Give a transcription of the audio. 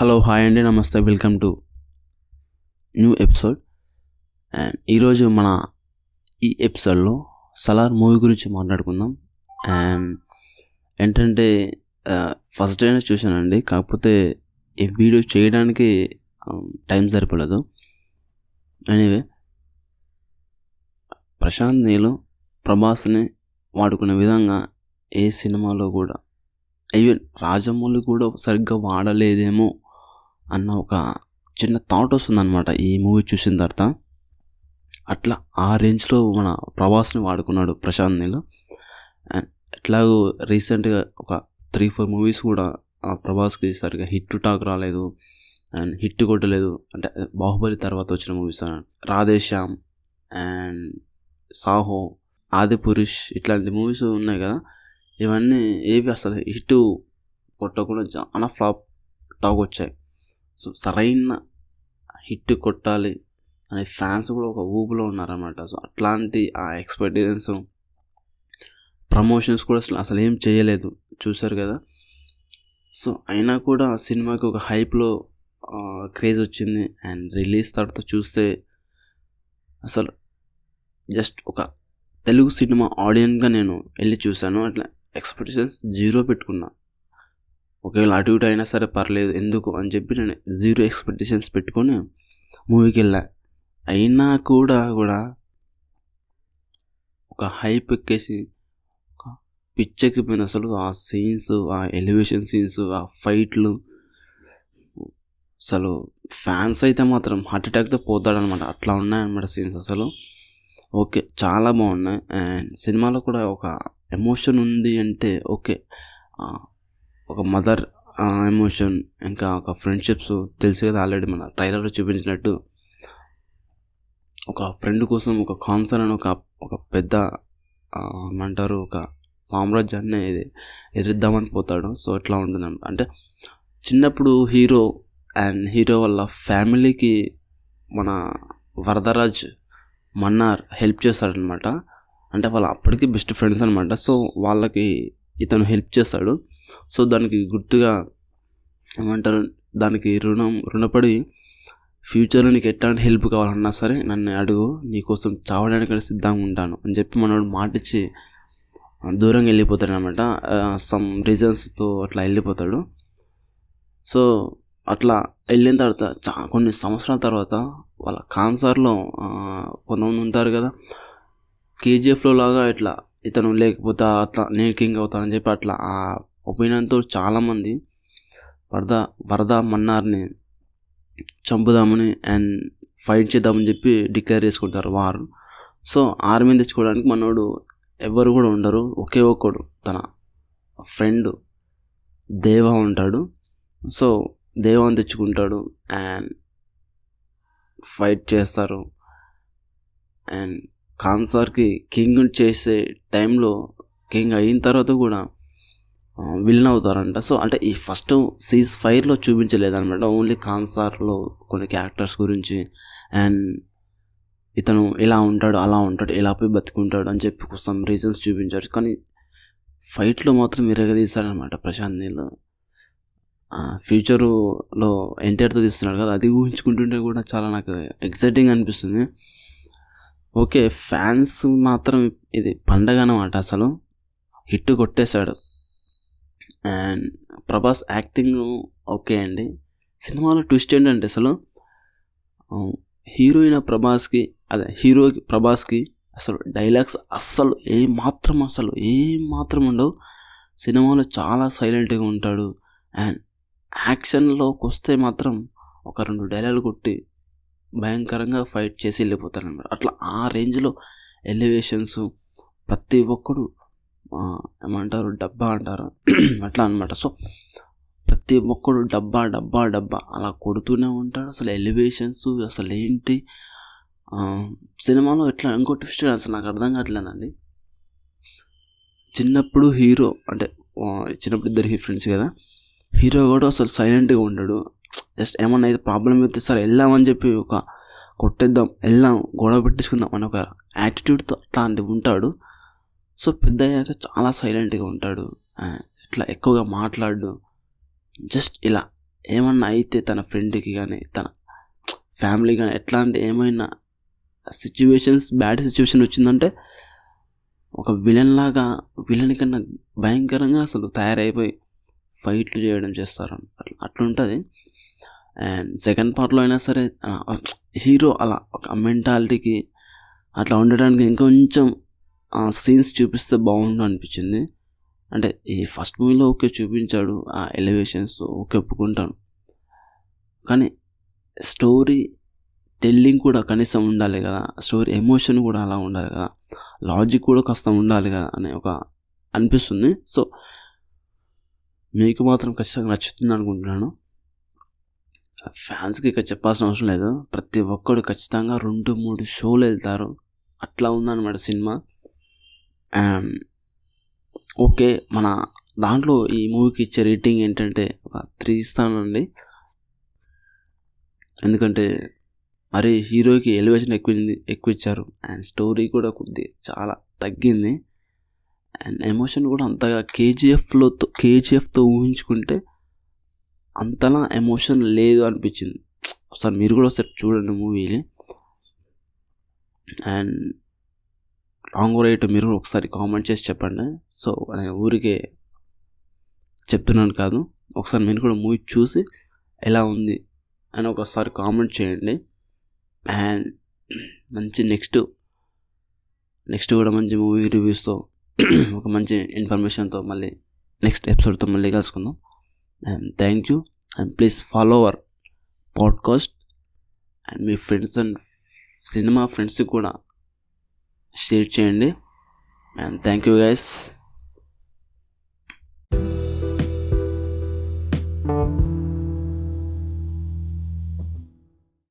Hello hi అండి నమస్తే welcome to new episode. And ఈరోజు మన ఈ ఎపిసోడ్లో సలార్ మూవీ గురించి మాట్లాడుకుందాం. అండ్ ఏంటంటే ఫస్ట్ అయినా చూశానండి. కాకపోతే ఈ వీడియో చేయడానికి టైం సరిపడదు. ఎనీవే ప్రశాంత్ నీలో ప్రభాస్ని వాడుకునే విధంగా ఏ సినిమాలో కూడా ఈవెన్ రాజమౌళి కూడా సరిగ్గా వాడలేదేమో అన్న ఒక చిన్న థాట్ వస్తుందన్నమాట. ఈ మూవీ చూసిన తర్వాత అట్లా ఆ రేంజ్లో మన ప్రభాస్ని వాడుకున్నాడు ప్రశాంత్ నీళ్ళు అండ్ ఎట్లాగో రీసెంట్గా ఒక త్రీ ఫోర్ మూవీస్ కూడా ఆ ప్రభాస్కి సరిగ్గా హిట్ టాక్ రాలేదు. అండ్ హిట్ కొట్టలేదు. అంటే బాహుబలి తర్వాత వచ్చిన మూవీస్ రాధేశ్యామ్ అండ్ సాహో ఆదిపురుష్ ఇట్లాంటి మూవీస్ ఉన్నాయి కదా. ఇవన్నీ ఏవి అసలు హిట్ కొట్టకుండా చాలా ఫ్లాప్ టాక్ వచ్చాయి. సో సరైన హిట్ కొట్టాలి అనే ఫ్యాన్స్ కూడా ఒక ఊపులో ఉన్నారన్నమాట. సో అట్లాంటి ఆ ఎక్స్పెక్టేషన్స్ ప్రమోషన్స్ కూడా అసలు అసలు ఏం చేయలేదు. చూశారు కదా? సో అయినా కూడా ఆ సినిమాకి ఒక హైప్లో క్రేజ్ వచ్చింది. అండ్ రిలీజ్ తర్వాత చూస్తే అసలు జస్ట్ ఒక తెలుగు సినిమా ఆడియన్గా నేను వెళ్ళి చూశాను. అట్లా ఎక్స్పెక్టేషన్స్ జీరో పెట్టుకున్నా. ఒకవేళ అటు ఇటు అయినా సరే పర్లేదు. ఎందుకు? అని చెప్పి నేను జీరో ఎక్స్పెక్టేషన్స్ పెట్టుకొని మూవీకి వెళ్ళా. అయినా కూడా కూడా ఒక హైప్ ఎక్కేసి ఒక పిచ్చెక్కిపోయిన అసలు ఆ సీన్స్ ఆ ఎలివేషన్ సీన్స్ ఆ ఫైట్లు అసలు ఫ్యాన్స్ అయితే మాత్రం హార్ట్ అటాక్తో పోతాడనమాట అట్లా ఉన్నాయన్నమాట సీన్స్ అసలు. ఓకే చాలా బాగున్నాయి. అండ్ సినిమాలో కూడా ఒక ఎమోషన్ ఉంది అంటే ఓకే ఒక మదర్ ఎమోషన్ ఇంకా ఒక ఫ్రెండ్షిప్స్ తెలుసు కదా ఆల్రెడీ మన ట్రైలర్లో చూపించినట్టు. ఒక ఫ్రెండ్ కోసం ఒక కాన్సర్ అని ఒక ఒక పెద్ద ఏమంటారు ఒక సామ్రాజ్యాన్ని ఎదిరిద్దామని పోతాడు. సో ఇట్లా ఉంటుంది అంటే చిన్నప్పుడు హీరో అండ్ హీరో వల్ల ఫ్యామిలీకి మన వరదరాజ్ మన్నార్ హెల్ప్ చేస్తాడనమాట అంటే వాళ్ళు అప్పటికి బెస్ట్ ఫ్రెండ్స్ అనమాట సో వాళ్ళకి ఇతను హెల్ప్ చేస్తాడు. సో దానికి గుర్తుగా ఏమంటారు దానికి రుణం రుణపడి ఫ్యూచర్లో నీకు ఎట్లాంటి హెల్ప్ కావాలన్నా సరే నన్ను అడుగు నీకోసం చావడానికి సిద్ధంగా ఉంటాను అని చెప్పి మనోడు మాటిచ్చి దూరంగా వెళ్ళిపోతాడు అనమాట సమ్ రీజన్స్తో అట్లా వెళ్ళిపోతాడు. సో అట్లా వెళ్ళిన తర్వాత చా కొన్ని సంవత్సరాల తర్వాత వాళ్ళ కాన్సర్లో కొంతమంది ఉంటారు కదా కేజీఎఫ్లో లాగా ఇట్లా ఇతను లేకపోతే అట్లా నేను కింగ్ అవుతానని చెప్పి అట్లా ఆ ఒపీనియన్తో చాలామంది వరద వరద మన్నార్ని చంపుదామని అండ్ ఫైట్ చేద్దామని చెప్పి డిక్లేర్ చేసుకుంటారు వారు సో ఆర్మీని తెచ్చుకోవడానికి మనోడు ఎవరు కూడా ఉండరు. ఒకే ఒక్కడు తన ఫ్రెండ్ దేవా ఉంటాడు. సో దేవాన్ని తెచ్చుకుంటాడు అండ్ ఫైట్ చేస్తారు. అండ్ కాన్సార్కి కింగ్ చేసే టైంలో కింగ్ అయిన తర్వాత కూడా విలన్ అవుతారంట. సో అంటే ఈ ఫస్ట్ సీజ్ ఫైర్లో చూపించలేదనమాట ఓన్లీ కాన్సార్లో కొన్ని క్యారెక్టర్స్ గురించి అండ్ ఇతను ఇలా ఉంటాడు అలా ఉంటాడు ఇలా పోయి బతుకుంటాడు అని చెప్పి కోసం రీజన్స్ చూపించాడు కానీ ఫైట్లో మాత్రం విరగదీశాడనమాట ప్రశాంత్ నీళ్ళు ఫ్యూచర్లో ఎన్టీఆర్తో తీస్తున్నాడు కదా అది ఊహించుకుంటుంటే కూడా చాలా నాకు ఎక్సైటింగ్ అనిపిస్తుంది. ఓకే ఫ్యాన్స్ మాత్రం ఇది పండగ అనమాట అసలు. హిట్ కొట్టేశాడు. అండ్ ప్రభాస్ యాక్టింగ్ ఓకే అండి. సినిమాలో ట్విస్ట్ ఏంటంటే అసలు హీరోయిన్ ప్రభాస్కి అదే హీరోకి ప్రభాస్కి అసలు డైలాగ్స్ అస్సలు ఏ మాత్రం అసలు ఏ మాత్రం ఉండవు. సినిమాలో చాలా సైలెంట్గా ఉంటాడు. అండ్ యాక్షన్లోకి వస్తే మాత్రం ఒక రెండు డైలాగులు కొట్టి భయంకరంగా ఫైట్ చేసి వెళ్ళిపోతారు అనమాట. అట్లా ఆ రేంజ్లో ఎలివేషన్స్ ప్రతి ఒక్కడు ఏమంటారు? డబ్బా అంటారు. అట్లా అనమాట సో ప్రతి ఒక్కడు డబ్బా డబ్బా డబ్బా అలా కొడుతూనే ఉంటాడు. అసలు ఎలివేషన్స్ అసలు ఏంటి? సినిమాలో ఎట్లా ఇంకో ట్విస్ట్ అసలు నాకు అర్థం కావట్లేదండి. చిన్నప్పుడు హీరో అంటే చిన్నప్పుడు ఇద్దరు ఫ్రెండ్స్ కదా. హీరో కూడా అసలు సైలెంట్గా ఉండడు. జస్ట్ ఏమన్నా అయితే ప్రాబ్లం అయితే సరే వెళ్దామని చెప్పి ఒక కొట్టేద్దాం వెళ్దాం గొడవ పెట్టించుకుందాం అని ఒక యాటిట్యూడ్తో అట్లాంటివి ఉంటాడు. సో పెద్ద అయ్యాక చాలా సైలెంట్గా ఉంటాడు. ఇట్లా ఎక్కువగా మాట్లాడు జస్ట్ ఇలా ఏమన్నా అయితే తన ఫ్రెండ్కి కానీ తన ఫ్యామిలీ కానీ ఎట్లాంటి ఏమైనా సిచ్యువేషన్స్ బ్యాడ్ సిచ్యువేషన్ వచ్చిందంటే ఒక విలన్ లాగా విలన్ కన్నా భయంకరంగా అసలు తయారైపోయి ఫైట్లు చేయడం చేస్తారు అట్లా అట్లుంటుంది. అండ్ సెకండ్ పార్ట్లో అయినా సరే హీరో అలా ఒక మెంటాలిటీకి అట్లా ఉండడానికి ఇంకొంచెం సీన్స్ చూపిస్తే బాగుండు అనిపించింది. అంటే ఈ ఫస్ట్ మూవీలో ఓకే చూపించాడు ఆ ఎలివేషన్స్ ఓకే ఒప్పుకుంటాను. కానీ స్టోరీ టెల్లింగ్ కూడా కనీసం ఉండాలి కదా స్టోరీ ఎమోషన్ కూడా అలా ఉండాలి కదా లాజిక్ కూడా కాస్త ఉండాలి కదా అనే ఒక అనిపిస్తుంది. సో మీకు మాత్రం ఖచ్చితంగా నచ్చుతుంది అనుకుంటున్నాను. ఫ్యాన్స్కి ఇక చెప్పాల్సిన అవసరం లేదు. ప్రతి ఒక్కడు ఖచ్చితంగా రెండు మూడు షోలు వెళ్తారు. అట్లా ఉందన్నమాట సినిమా. Um, ఓకే మన దాంట్లో ఈ మూవీకి ఇచ్చే రేటింగ్ ఏంటంటే ఒక త్రీ ఇస్తానండి. ఎందుకంటే మరి హీరోకి ఎలివేషన్ ఎక్కువ ఎక్కువ ఇచ్చారు. అండ్ స్టోరీ కూడా కొద్ది చాలా తగ్గింది. అండ్ ఎమోషన్ కూడా అంతగా కేజీఎఫ్లో కేజీఎఫ్తో ఊహించుకుంటే అంతలా ఎమోషన్ లేదు అనిపించింది. ఒకసారి మీరు కూడా ఒకసారి చూడండి మూవీని అండ్ రాంగ్ రైట్ మీరు ఒకసారి కామెంట్ చేసి చెప్పండి. సో నేను ఊరికే చెప్తున్నాను కాదు. ఒకసారి మీరు కూడా మూవీ చూసి ఎలా ఉంది అని ఒకసారి కామెంట్ చేయండి. అండ్ మంచి నెక్స్ట్ నెక్స్ట్ కూడా మంచి మూవీ రివ్యూస్తో ఒక మంచి ఇన్ఫర్మేషన్తో మళ్ళీ నెక్స్ట్ ఎపిసోడ్తో మళ్ళీ కలుసుకుందాం. And thank you. And please follow our podcast. And me friends and cinema ఫ్రెండ్స్కి కూడా షేర్ చేయండి. And thank you guys